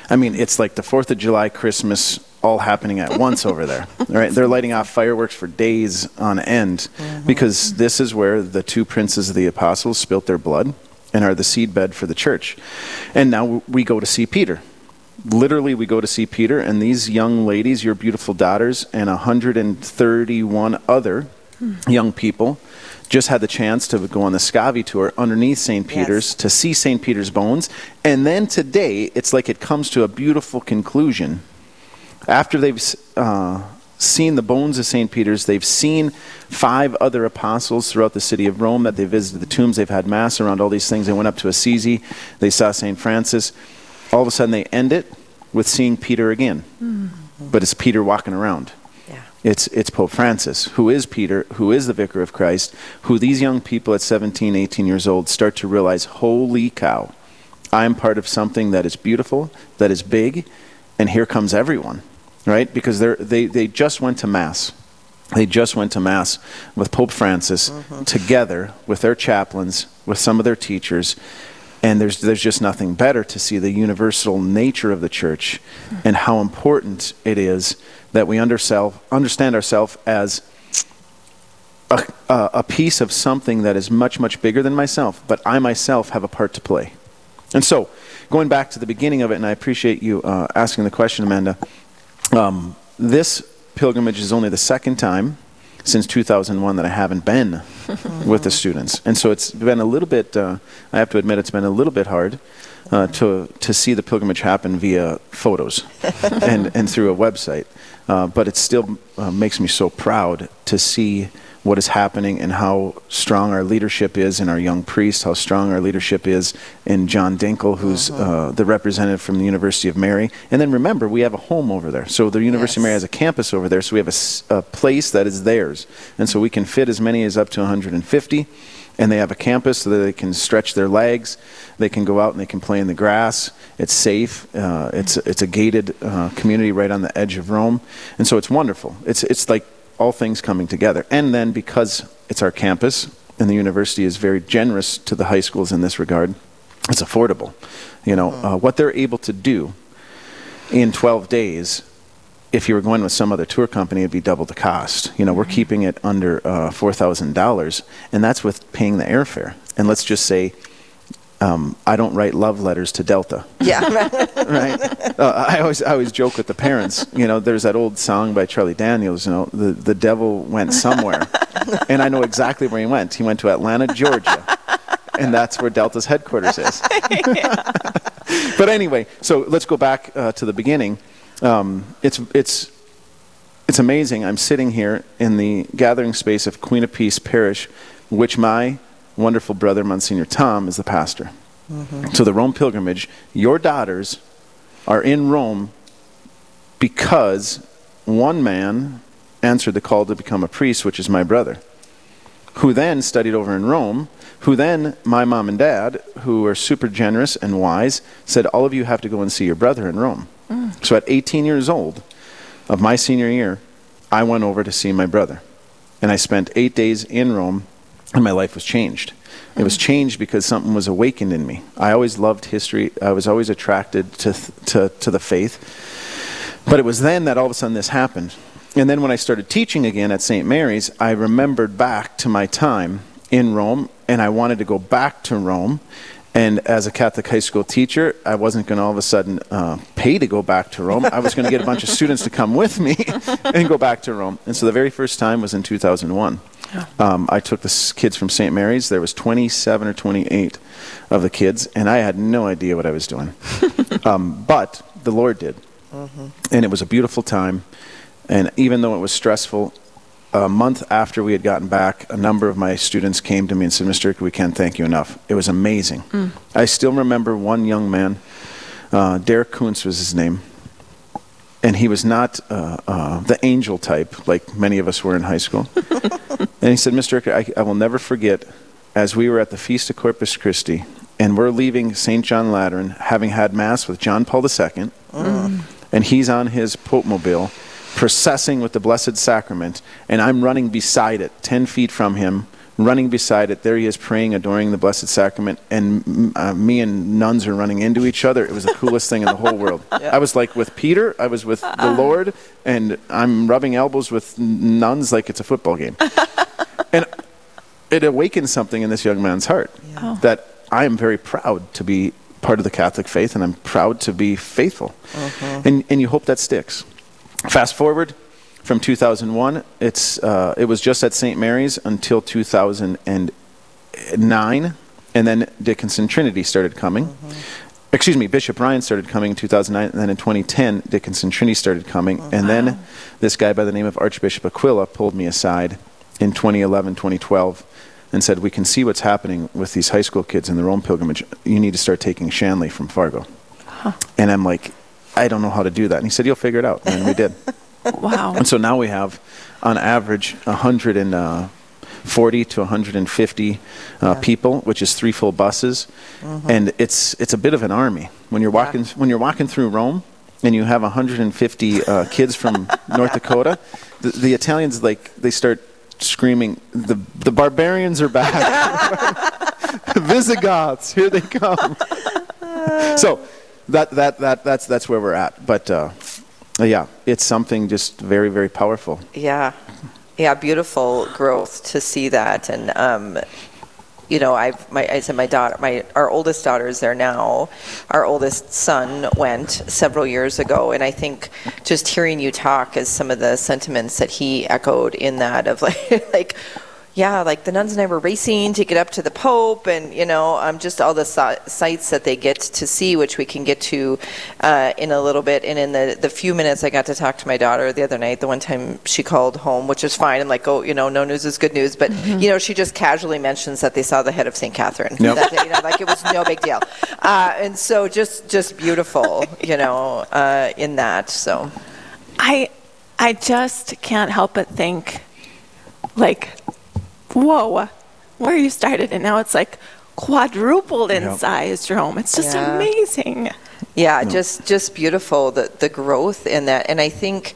I mean, it's like the Fourth of July, Christmas, all happening at once over there. [laughs] Right? They're lighting off fireworks for days on end mm-hmm. because this is where the two princes of the apostles spilt their blood and are the seedbed for the church. And now we go to see Peter literally we go to see peter and these young ladies your beautiful daughters and 131 other hmm. young people just had the chance to go on the scavi tour underneath st peter's Yes. to see st peter's bones and then today it's like it comes to a beautiful conclusion after they've uh, seen the bones of St. Peter's, they've seen five other apostles throughout the city of Rome that they visited the tombs, they've had mass around all these things. They went up to Assisi, they saw St. Francis. All of a sudden, they end it with seeing Peter again. But it's Peter walking around. Yeah. It's, it's Pope Francis, who is Peter, who is the vicar of Christ, who these young people at 17, 18 years old start to realize holy cow, I'm part of something that is beautiful, that is big, and here comes everyone, right? Because they're, they, they just went to Mass. They just went to Mass with Pope Francis together with their chaplains, with some of their teachers. And there's, there's just nothing better to see the universal nature of the church and how important it is that we understand ourselves as a, a, a piece of something that is much, much bigger than myself, but I myself have a part to play. And so, going back to the beginning of it, and I appreciate you uh, asking the question, Amanda. Um, this pilgrimage is only the second time since 2001 that I haven't been [laughs] with the students, and so it's been a little bit. Uh, I have to admit, it's been a little bit hard uh, to to see the pilgrimage happen via photos [laughs] and and through a website. Uh, but it still uh, makes me so proud to see what is happening and how strong our leadership is in our young priest, how strong our leadership is in John Dinkel, who's uh, the representative from the University of Mary. And then remember, we have a home over there. So the University of Mary has a campus over there, so we have a place that is theirs. And so we can fit as many as up to 150. And they have a campus so that they can stretch their legs. They can go out and they can play in the grass. It's safe. Uh, it's it's a gated uh, community right on the edge of Rome, and so it's wonderful. It's it's like all things coming together. And then because it's our campus and the university is very generous to the high schools in this regard, it's affordable. You know uh, what they're able to do in 12 days. If you were going with some other tour company, it'd be double the cost. You know, we're keeping it under uh, four thousand dollars, and that's with paying the airfare. And let's just say, um, I don't write love letters to Delta Yeah. [laughs] right? Uh, I always I always joke with the parents. You know, there's that old song by Charlie Daniels. You know, the the devil went somewhere, [laughs] and I know exactly where he went. He went to Atlanta, Georgia, and that's where Delta's headquarters is. [laughs] but anyway, so let's go back uh, to the beginning. Um, it's it's it's amazing. I'm sitting here in the gathering space of Queen of Peace Parish, which my wonderful brother Monsignor Tom is the pastor. Mm-hmm. So the Rome pilgrimage, your daughters are in Rome because one man answered the call to become a priest, which is my brother, who then studied over in Rome, who then, my mom and dad, who are super generous and wise, said, All of you have to go and see your brother in Rome. Mm. So at 18 years old of my senior year, I went over to see my brother. And I spent eight days in Rome, and my life was changed. It was changed because something was awakened in me. I always loved history, I was always attracted to, to, to the faith. But it was then that all of a sudden this happened. And then when I started teaching again at St. Mary's, I remembered back to my time in Rome, and I wanted to go back to Rome. And as a Catholic high school teacher, I wasn't going to all of a sudden uh, pay to go back to Rome. I was going to get a bunch of [laughs] students to come with me [laughs] and go back to Rome. And so the very first time was in 2001. Um, I took the s- kids from St. Mary's. There was 27 or 28 of the kids, and I had no idea what I was doing. [laughs] um, but the Lord did. And it was a beautiful time. And even though it was stressful, a month after we had gotten back, a number of my students came to me and said, Mr. We can't thank you enough. It was amazing. I still remember one young man, uh, Derek Kuntz was his name, and he was not uh, uh, the angel type like many of us were in high school. [laughs] and he said, Mr. Rick, I, I will never forget as we were at the Feast of Corpus Christi, and we're leaving St. John Lateran, having had Mass with John Paul II, and he's on his Pope Mobile processing with the Blessed Sacrament, and I'm running beside it, 10 feet from him, running beside it. There he is praying, adoring the Blessed Sacrament, and uh, me and nuns are running into each other. It was the coolest thing in the whole world. [laughs] I was like with Peter, I was with the Lord, and I'm rubbing elbows with nuns like it's a football game. [laughs] and it awakened something in this young man's heart that I am very proud to be part of the Catholic faith, and I'm proud to be faithful. And, and you hope that sticks. Fast forward from 2001, it's, uh, it was just at St. Mary's until 2009, and then Dickinson Trinity started coming. Excuse me, Bishop Ryan started coming in 2009, and then in 2010, Dickinson Trinity started coming. and then this guy by the name of Archbishop Aquila pulled me aside in 2011, 2012, and said, We can see what's happening with these high school kids in the Rome pilgrimage. You need to start taking Shanley from Fargo. And I'm like, I don't know how to do that. And he said, You'll figure it out. And we did. [laughs] Wow. And so now we have, on average, 140 to 150 uh, people, which is three full buses, and it's it's a bit of an army. When you're walking when you're walking through Rome, and you have 150 uh, kids from [laughs] North Dakota, the, the Italians like they start screaming, "the the barbarians are back! the [laughs] [laughs] Visigoths, here they come!" so that that that that's that's where we're at. But uh, yeah, it's something just very very powerful. Yeah, yeah, beautiful growth to see that, and um, you know, I've my I said my daughter, my our oldest daughter is there now. Our oldest son went several years ago, and I think just hearing you talk is some of the sentiments that he echoed in that of [laughs] like like. Yeah, like the nuns and I were racing to get up to the Pope, and you know, um, just all the si- sites that they get to see, which we can get to uh, in a little bit. And in the the few minutes I got to talk to my daughter the other night, the one time she called home, which is fine, and like, oh, you know, no news is good news. But you know, she just casually mentions that they saw the head of St. Catherine. Yep. That, you know, like it was no big deal. Uh, and so just just beautiful, you know, uh, in that. So I I just can't help but think like whoa where you started and now it's like quadrupled in Yep. size Rome it's just Yeah. amazing Yeah, just just beautiful the the growth in that, and I think,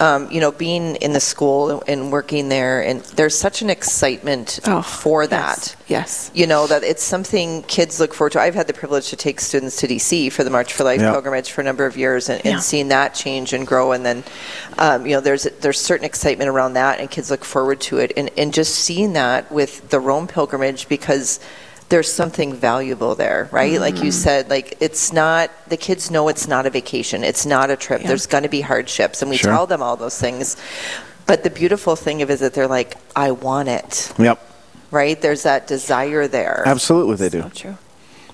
um, you know, being in the school and working there, and there's such an excitement Oh, for that. yes, yes. You know that it's something kids look forward to. I've had the privilege to take students to DC for the March for Life Yeah. pilgrimage for a number of years, and, Yeah. seeing that change and grow, and then, um, you know, there's there's certain excitement around that, and kids look forward to it, and and just seeing that with the Rome pilgrimage because there's something valuable there, right? Like Mm-hmm. you said, like it's not, the kids know it's not a vacation, it's not a trip. Yeah. There's going to be hardships, and we Sure. tell them all those things. But the beautiful thing of it is that they're like, I want it, Yep, right? There's that desire there. absolutely they do. so true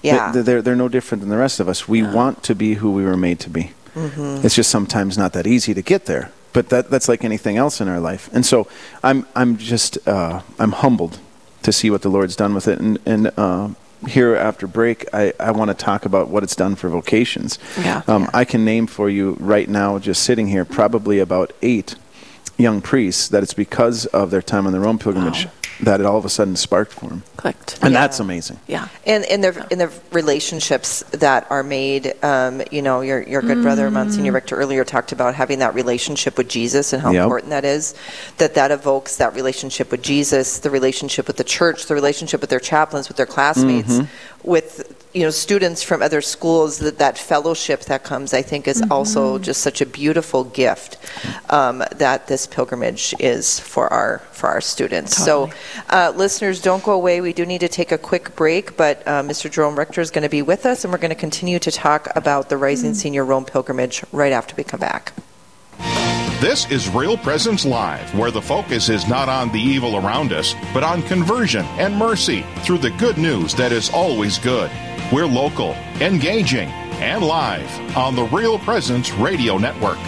Yeah. They- They're, they're no different than the rest of us. We want to be who we were made to be. Mm-hmm. It's just sometimes not that easy to get there. But that, that's like anything else in our life. And so I'm, I'm just, uh, I'm humbled to see what the Lord's done with it. And, and uh, here after break, I, I want to talk about what it's done for vocations. Yeah. Um, I can name for you right now, just sitting here, probably about eight young priests that it's because of their time on the Rome pilgrimage that it all of a sudden sparked for him. Clicked. And Yeah. that's amazing. Yeah. And in the in the relationships that are made, um, you know, your your good brother Monsignor Richter earlier talked about having that relationship with Jesus and how Yep. important that is. That that evokes that relationship with Jesus, the relationship with the church, the relationship with their chaplains, with their classmates, with you know students from other schools. That that fellowship that comes, I think, is also just such a beautiful gift um, that this pilgrimage is for our for our students. So, uh, listeners, don't go away. We do need to take a quick break, but uh, Mr. Jerome Richter is going to be with us, and we're going to continue to talk about the Rising Senior Rome Pilgrimage right after we come back. This is Real Presence Live, where the focus is not on the evil around us, but on conversion and mercy through the good news that is always good. We're local, engaging, and live on the Real Presence Radio Network.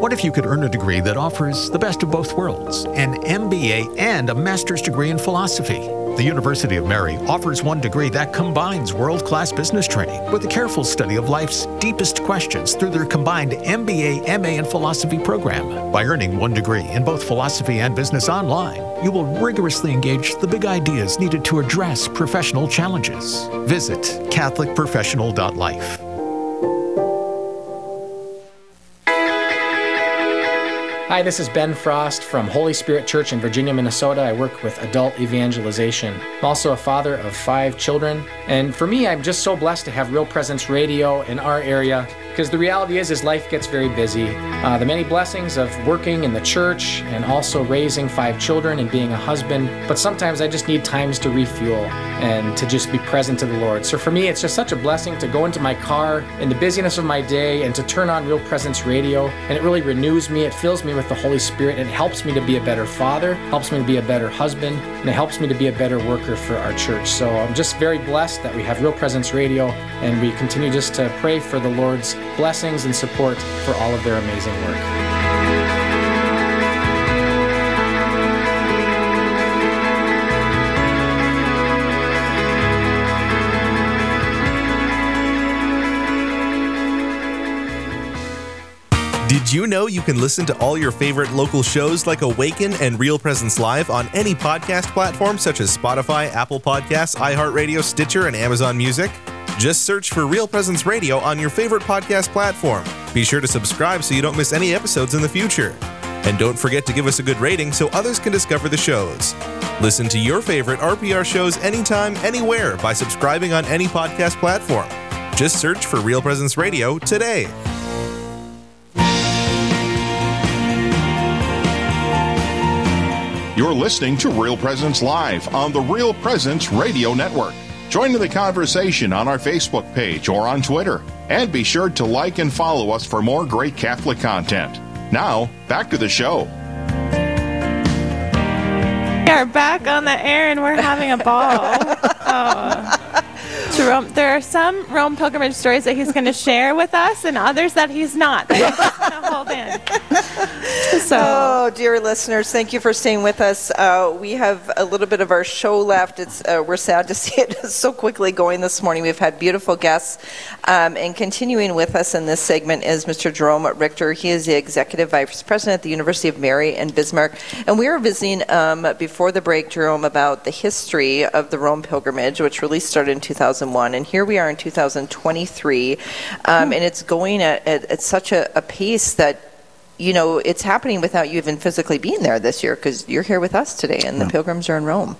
What if you could earn a degree that offers the best of both worlds an MBA and a master's degree in philosophy? The University of Mary offers one degree that combines world class business training with a careful study of life's deepest questions through their combined MBA, MA, and philosophy program. By earning one degree in both philosophy and business online, you will rigorously engage the big ideas needed to address professional challenges. Visit CatholicProfessional.life. Hi, this is Ben Frost from Holy Spirit Church in Virginia, Minnesota. I work with adult evangelization. I'm also a father of five children. And for me, I'm just so blessed to have Real Presence Radio in our area because the reality is, is life gets very busy. Uh, the many blessings of working in the church and also raising five children and being a husband. But sometimes I just need times to refuel and to just be present to the Lord. So for me, it's just such a blessing to go into my car in the busyness of my day and to turn on Real Presence Radio. And it really renews me. It fills me with the Holy Spirit. It helps me to be a better father, helps me to be a better husband, and it helps me to be a better worker for our church. So I'm just very blessed that we have Real Presence Radio and we continue just to pray for the Lord's blessings and support for all of their amazing work. Did you know you can listen to all your favorite local shows like Awaken and Real Presence Live on any podcast platform such as Spotify, Apple Podcasts, iHeartRadio, Stitcher, and Amazon Music? Just search for Real Presence Radio on your favorite podcast platform. Be sure to subscribe so you don't miss any episodes in the future. And don't forget to give us a good rating so others can discover the shows. Listen to your favorite RPR shows anytime, anywhere by subscribing on any podcast platform. Just search for Real Presence Radio today. You're listening to Real Presence Live on the Real Presence Radio Network. Join in the conversation on our Facebook page or on Twitter. And be sure to like and follow us for more great Catholic content. Now, back to the show. We are back on the air and we're having a ball. [laughs] oh. Jerome, there are some Rome pilgrimage stories that he's going to share with us, and others that he's not. That he's to hold in. So, Oh, dear listeners, thank you for staying with us. Uh, we have a little bit of our show left. It's uh, we're sad to [laughs] see it so quickly going this morning. We've had beautiful guests, um, and continuing with us in this segment is Mr. Jerome Richter. He is the executive vice president at the University of Mary in Bismarck, and we were visiting um, before the break, Jerome, about the history of the Rome pilgrimage, which really started in 2001, and here we are in 2023, um, and it's going at, at, at such a, a pace that you know, it's happening without you even physically being there this year because you're here with us today and the pilgrims are in Rome,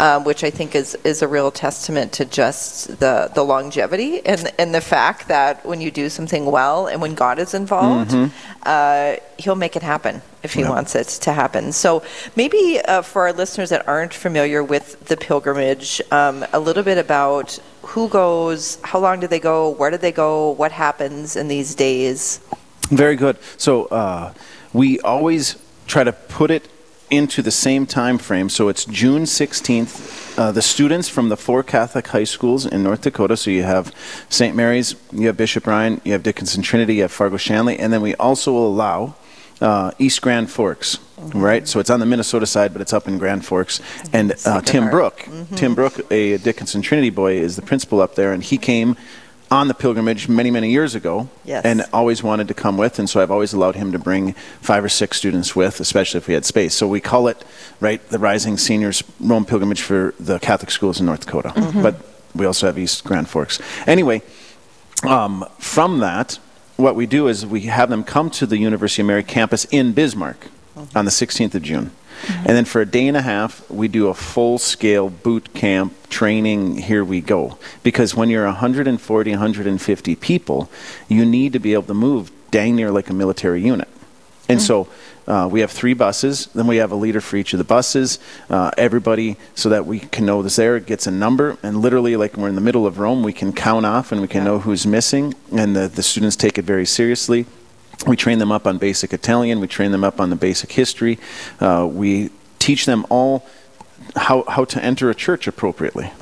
um, which I think is, is a real testament to just the, the longevity and, and the fact that when you do something well and when God is involved, uh, He'll make it happen if He wants it to happen. So maybe uh, for our listeners that aren't familiar with the pilgrimage, um, a little bit about who goes, how long do they go, where do they go, what happens in these days. Very good. So uh, we always try to put it into the same time frame. So it's June 16th. Uh, the students from the four Catholic high schools in North Dakota. So you have St. Mary's, you have Bishop Ryan, you have Dickinson Trinity, you have Fargo Shanley, and then we also allow uh, East Grand Forks. Right, so it's on the Minnesota side, but it's up in Grand Forks. And uh, Tim. Brook, Tim Brook, a Dickinson Trinity boy, is the principal up there, and he came on the pilgrimage many, many years ago, Yes. and always wanted to come with, and so I've always allowed him to bring five or six students with, especially if we had space. So we call it, right, the Rising Seniors Rome Pilgrimage for the Catholic schools in North Dakota. But we also have East Grand Forks. Anyway, um, from that, what we do is we have them come to the University of Mary campus in Bismarck on the 16th of June. And then for a day and a half, we do a full scale boot camp training. Here we go. Because when you're 140, 150 people, you need to be able to move dang near like a military unit. And so uh, we have three buses. Then we have a leader for each of the buses. Uh, everybody, so that we can know this there, gets a number. And literally, like we're in the middle of Rome, we can count off and we can know who's missing. And the, the students take it very seriously. We train them up on basic Italian. We train them up on the basic history. Uh, we teach them all how, how to enter a church appropriately.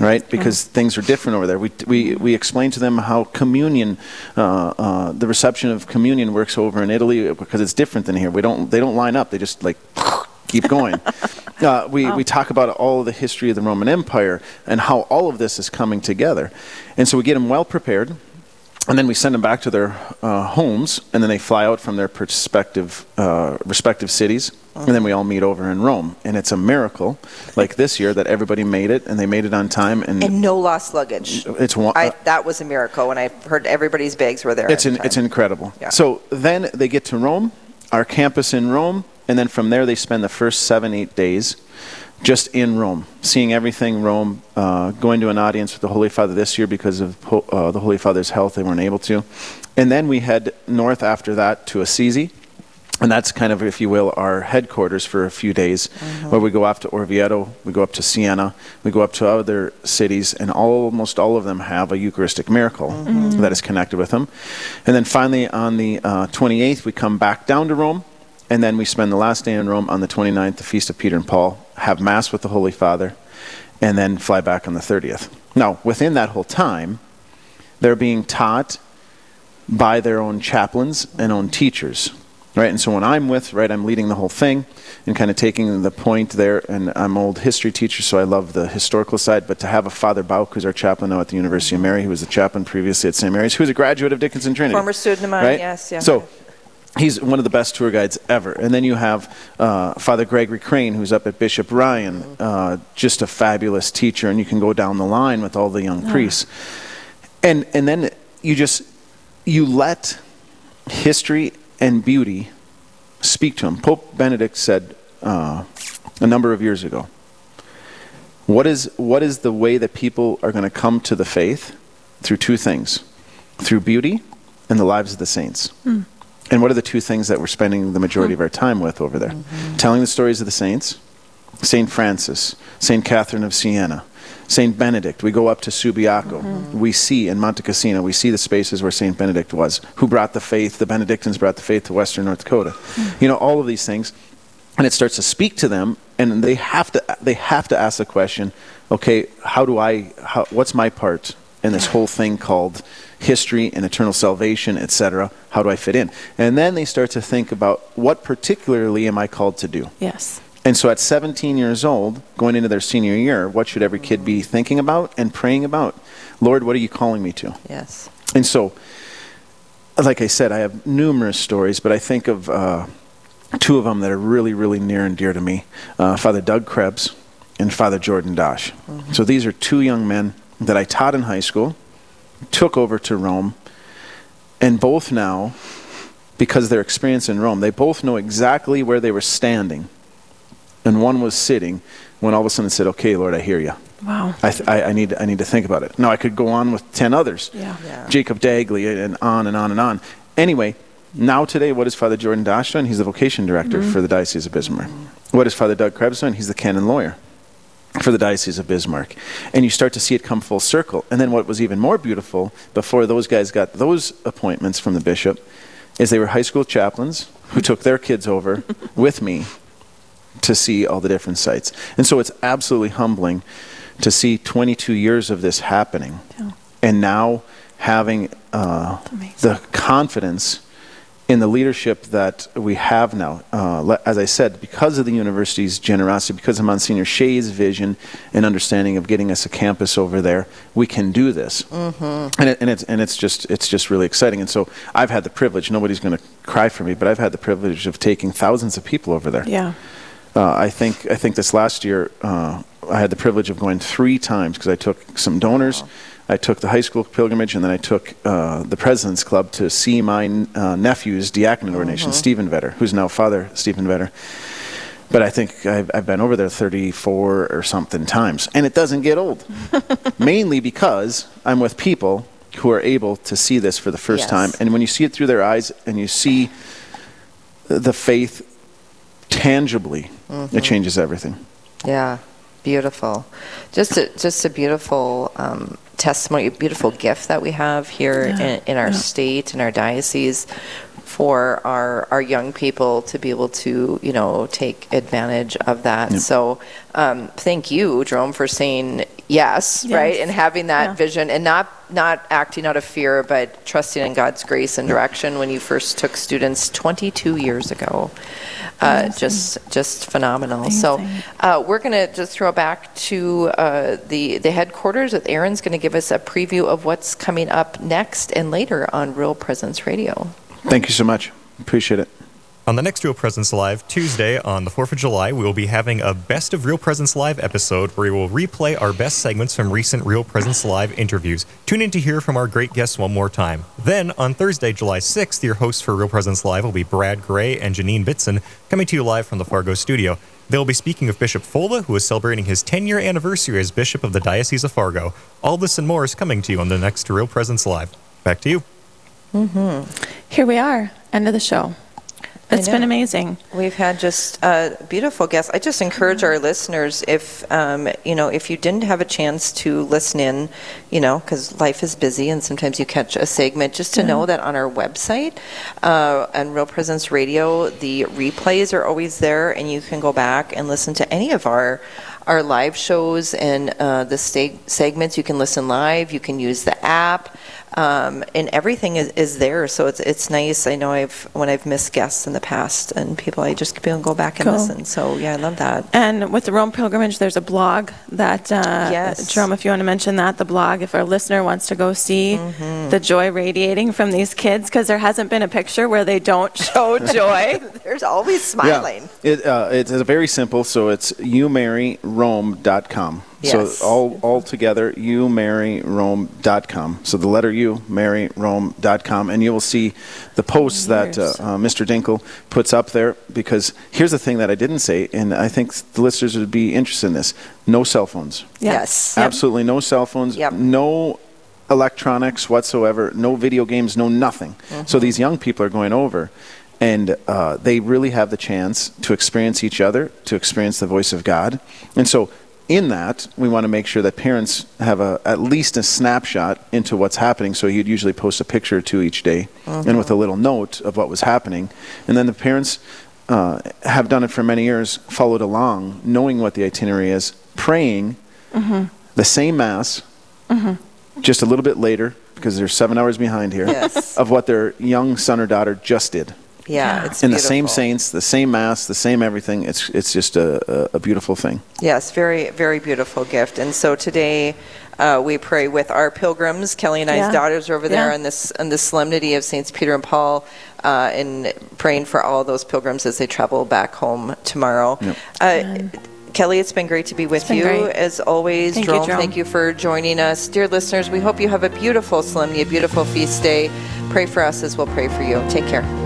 Right, because things are different over there. We, we, we explain to them how communion, uh, uh, the reception of communion works over in Italy because it's different than here. We don't, they don't line up. They just like [laughs] keep going. [laughs] Uh, we, we talk about all of the history of the Roman Empire and how all of this is coming together. And so we get them well prepared and then we send them back to their uh, homes, and then they fly out from their perspective, uh, respective cities, and then we all meet over in Rome. And it's a miracle, like this year, that everybody made it, and they made it on time, and, And no lost luggage. it's one. I, that was a miracle when I heard everybody's bags were there. it's in, it's incredible. Yeah. So then they get to Rome, our campus in Rome, and then from there they spend the first seven eight days just in Rome, seeing everything Rome, uh, going to an audience with the Holy Father this year because of uh, the Holy Father's health, they weren't able to. And then we head north after that to Assisi. And that's kind of, if you will, our headquarters for a few days, where we go off to Orvieto, we go up to Siena, we go up to other cities, and almost all of them have a Eucharistic miracle that is connected with them. And then finally, on the uh, 28th, we come back down to Rome, and then we spend the last day in Rome on the 29th, the Feast of Peter and Paul, have Mass with the Holy Father, and then fly back on the 30th. Now, within that whole time, they're being taught by their own chaplains and own teachers. Right, and so when I'm with, right, I'm leading the whole thing and kind of taking the point there. And I'm old history teacher, so I love the historical side. But to have a Father Bauk, who's our chaplain now at the University of Mary, who was the chaplain previously at St. Mary's, who's a graduate of Dickinson Trinity, Former student of mine, right? yes, yeah. So he's one of the best tour guides ever. And then you have uh, Father Gregory Crane, who's up at Bishop Ryan, uh, just a fabulous teacher. And you can go down the line with all the young priests. And and then you just you let history and beauty speak to him. Pope Benedict said uh, a number of years ago. What is what is the way that people are going to come to the faith through two things, through beauty and the lives of the saints. And what are the two things that we're spending the majority of our time with over there? Mm-hmm. Telling the stories of the saints, Saint Francis, Saint Catherine of Siena, Saint Benedict. We go up to Subiaco. Mm-hmm. We see in Monte Cassino, we see the spaces where Saint Benedict was, who brought the faith. The Benedictines brought the faith to Western North Dakota. Mm-hmm. You know, all of these things, and it starts to speak to them, and they have to they have to ask the question, okay, how do I? How, what's my part in this whole thing called history and eternal salvation, etc.? How do I fit in? And then they start to think about what particularly am I called to do? Yes. And so at 17 years old, going into their senior year, what should every kid be thinking about and praying about? Lord, what are you calling me to? Yes. And so, like I said, I have numerous stories, but I think of uh, two of them that are really, really near and dear to me uh, Father Doug Krebs and Father Jordan Dosch. So these are two young men that I taught in high school, took over to Rome, and both now, because their experience in Rome, they both know exactly where they were standing. And one was sitting when all of a sudden it said, Okay, Lord, I hear you. Wow. I, th- I, I need I need to think about it. Now I could go on with ten others, Yeah. Yeah. Jacob Dagley, and on and on and on. Anyway, now today, what is Father Jordan Dosch? He's the vocation director mm-hmm. for the Diocese of Bismarck. What is Father Doug Krebs doing? He's the canon lawyer for the Diocese of Bismarck. And you start to see it come full circle. And then what was even more beautiful, before those guys got those appointments from the bishop, is they were high school chaplains who took their kids over [laughs] with me to see all the different sites. And so it's absolutely humbling to see 22 years of this happening Yeah. and now having uh, the confidence in the leadership that we have now. Uh, as I said, because of the university's generosity, because of Monsignor Shea's vision and understanding of getting us a campus over there, we can do this. Mm-hmm. And, it, and it's and it's just it's just really exciting. And so I've had the privilege. Nobody's going to cry for me, but I've had the privilege of taking thousands of people over there. Yeah. Uh, I think I think this last year uh, I had the privilege of going three times because I took some donors. I took the high school pilgrimage, and then I took uh, the President's Club to see my uh, nephew's diaconate ordination, Stephen Vetter, who's now Father Stephen Vetter. But I think I've, I've been over there 34 or something times, and it doesn't get old. [laughs] Mainly because I'm with people who are able to see this for the first Yes. time, and when you see it through their eyes, and you see the faith tangibly, Mhm. it changes everything. Yeah, beautiful. Just a just a beautiful um, testimony, a beautiful gift that we have here Yeah, in, in our yeah. state in our diocese for our our young people to be able to you know take advantage of that. Yep. So um, thank you, Jerome, for saying yes, right, and having that Yeah. vision and not not acting out of fear, but trusting in God's grace and direction. When you first took students 22 years ago, uh, Amazing. just just phenomenal. So. Amazing. Uh, we're going to just throw back to uh, the the headquarters. With Aaron's going to give us a preview of what's coming up next and later on Real Presence Radio. Thank you so much. Appreciate it. On the next Real Presence Live, Tuesday on the 4th of July, we will be having a Best of Real Presence Live episode where we will replay our best segments from recent Real Presence Live interviews. Tune in to hear from our great guests one more time. Then, on Thursday, July 6th, your hosts for Real Presence Live will be Brad Gray and Janine Bitson, coming to you live from the Fargo studio. They'll be speaking of Bishop Folda, who is celebrating his 10 year anniversary as Bishop of the Diocese of Fargo. All this and more is coming to you on the next Real Presence Live. Back to you. Mm-hmm. Here we are, end of the show. It's been amazing. We've had just uh, beautiful guests. I just encourage our listeners if um, you know if you didn't have a chance to listen in, you know, because life is busy and sometimes you catch a segment. Just to know that on our website uh, and Real Presence Radio, the replays are always there, and you can go back and listen to any of our our live shows and uh, the segments. You can listen live. You can use the app. Um, and everything is, is there, so it's it's nice. I know I've when I've missed guests in the past and people, I just can go back and Cool. listen. So yeah, I love that. And with the Rome pilgrimage, there's a blog that, uh, Yes. Jerome, if you want to mention that, the blog, if our listener wants to go see Mm-hmm. the joy radiating from these kids, because there hasn't been a picture where they don't [laughs] show joy. [laughs] There's always smiling. Yeah. It, uh, it's a very simple. So it's umaryrome.com. Yes. So all, all together, umaryrome.com. So the letter U, maryrome.com. And you will see the posts that uh, uh, Mr. Dinkle puts up there. Because here's the thing that I didn't say, and I think the listeners would be interested in this no cell phones. Yes. Yep. Absolutely no cell phones. Yep. No electronics whatsoever. No video games. No nothing. So these young people are going over, and uh, they really have the chance to experience each other, to experience the voice of God, and so. In that, we want to make sure that parents have a, at least a snapshot into what's happening. So he'd usually post a picture or two each day, and with a uh-huh. little note of what was happening. And then the parents uh, have done it for many years, followed along, knowing what the itinerary is, praying mm-hmm. the same mass, mm-hmm. just a little bit later, because they're seven hours behind here, Yes. of what their young son or daughter just did. Yeah, Yeah. it's And the same beautiful. saints, the same mass, the same everything. It's it's just a, a, a beautiful thing. Yes, very, very beautiful gift. And so today uh, we pray with our pilgrims. Kelly and I's Yeah. daughters are over there Yeah. on this on the solemnity of Saints Peter and Paul, uh, and praying for all those pilgrims as they travel back home tomorrow. Yep. Uh, Kelly, it's been great to be with you great. as always. Thank you, Jerome, Jerome. thank you for joining us. Dear listeners, we hope you have a beautiful solemnity, a beautiful feast day. Pray for us as we'll pray for you. Take care.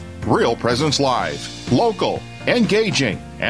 Real Presence Live. Local, engaging,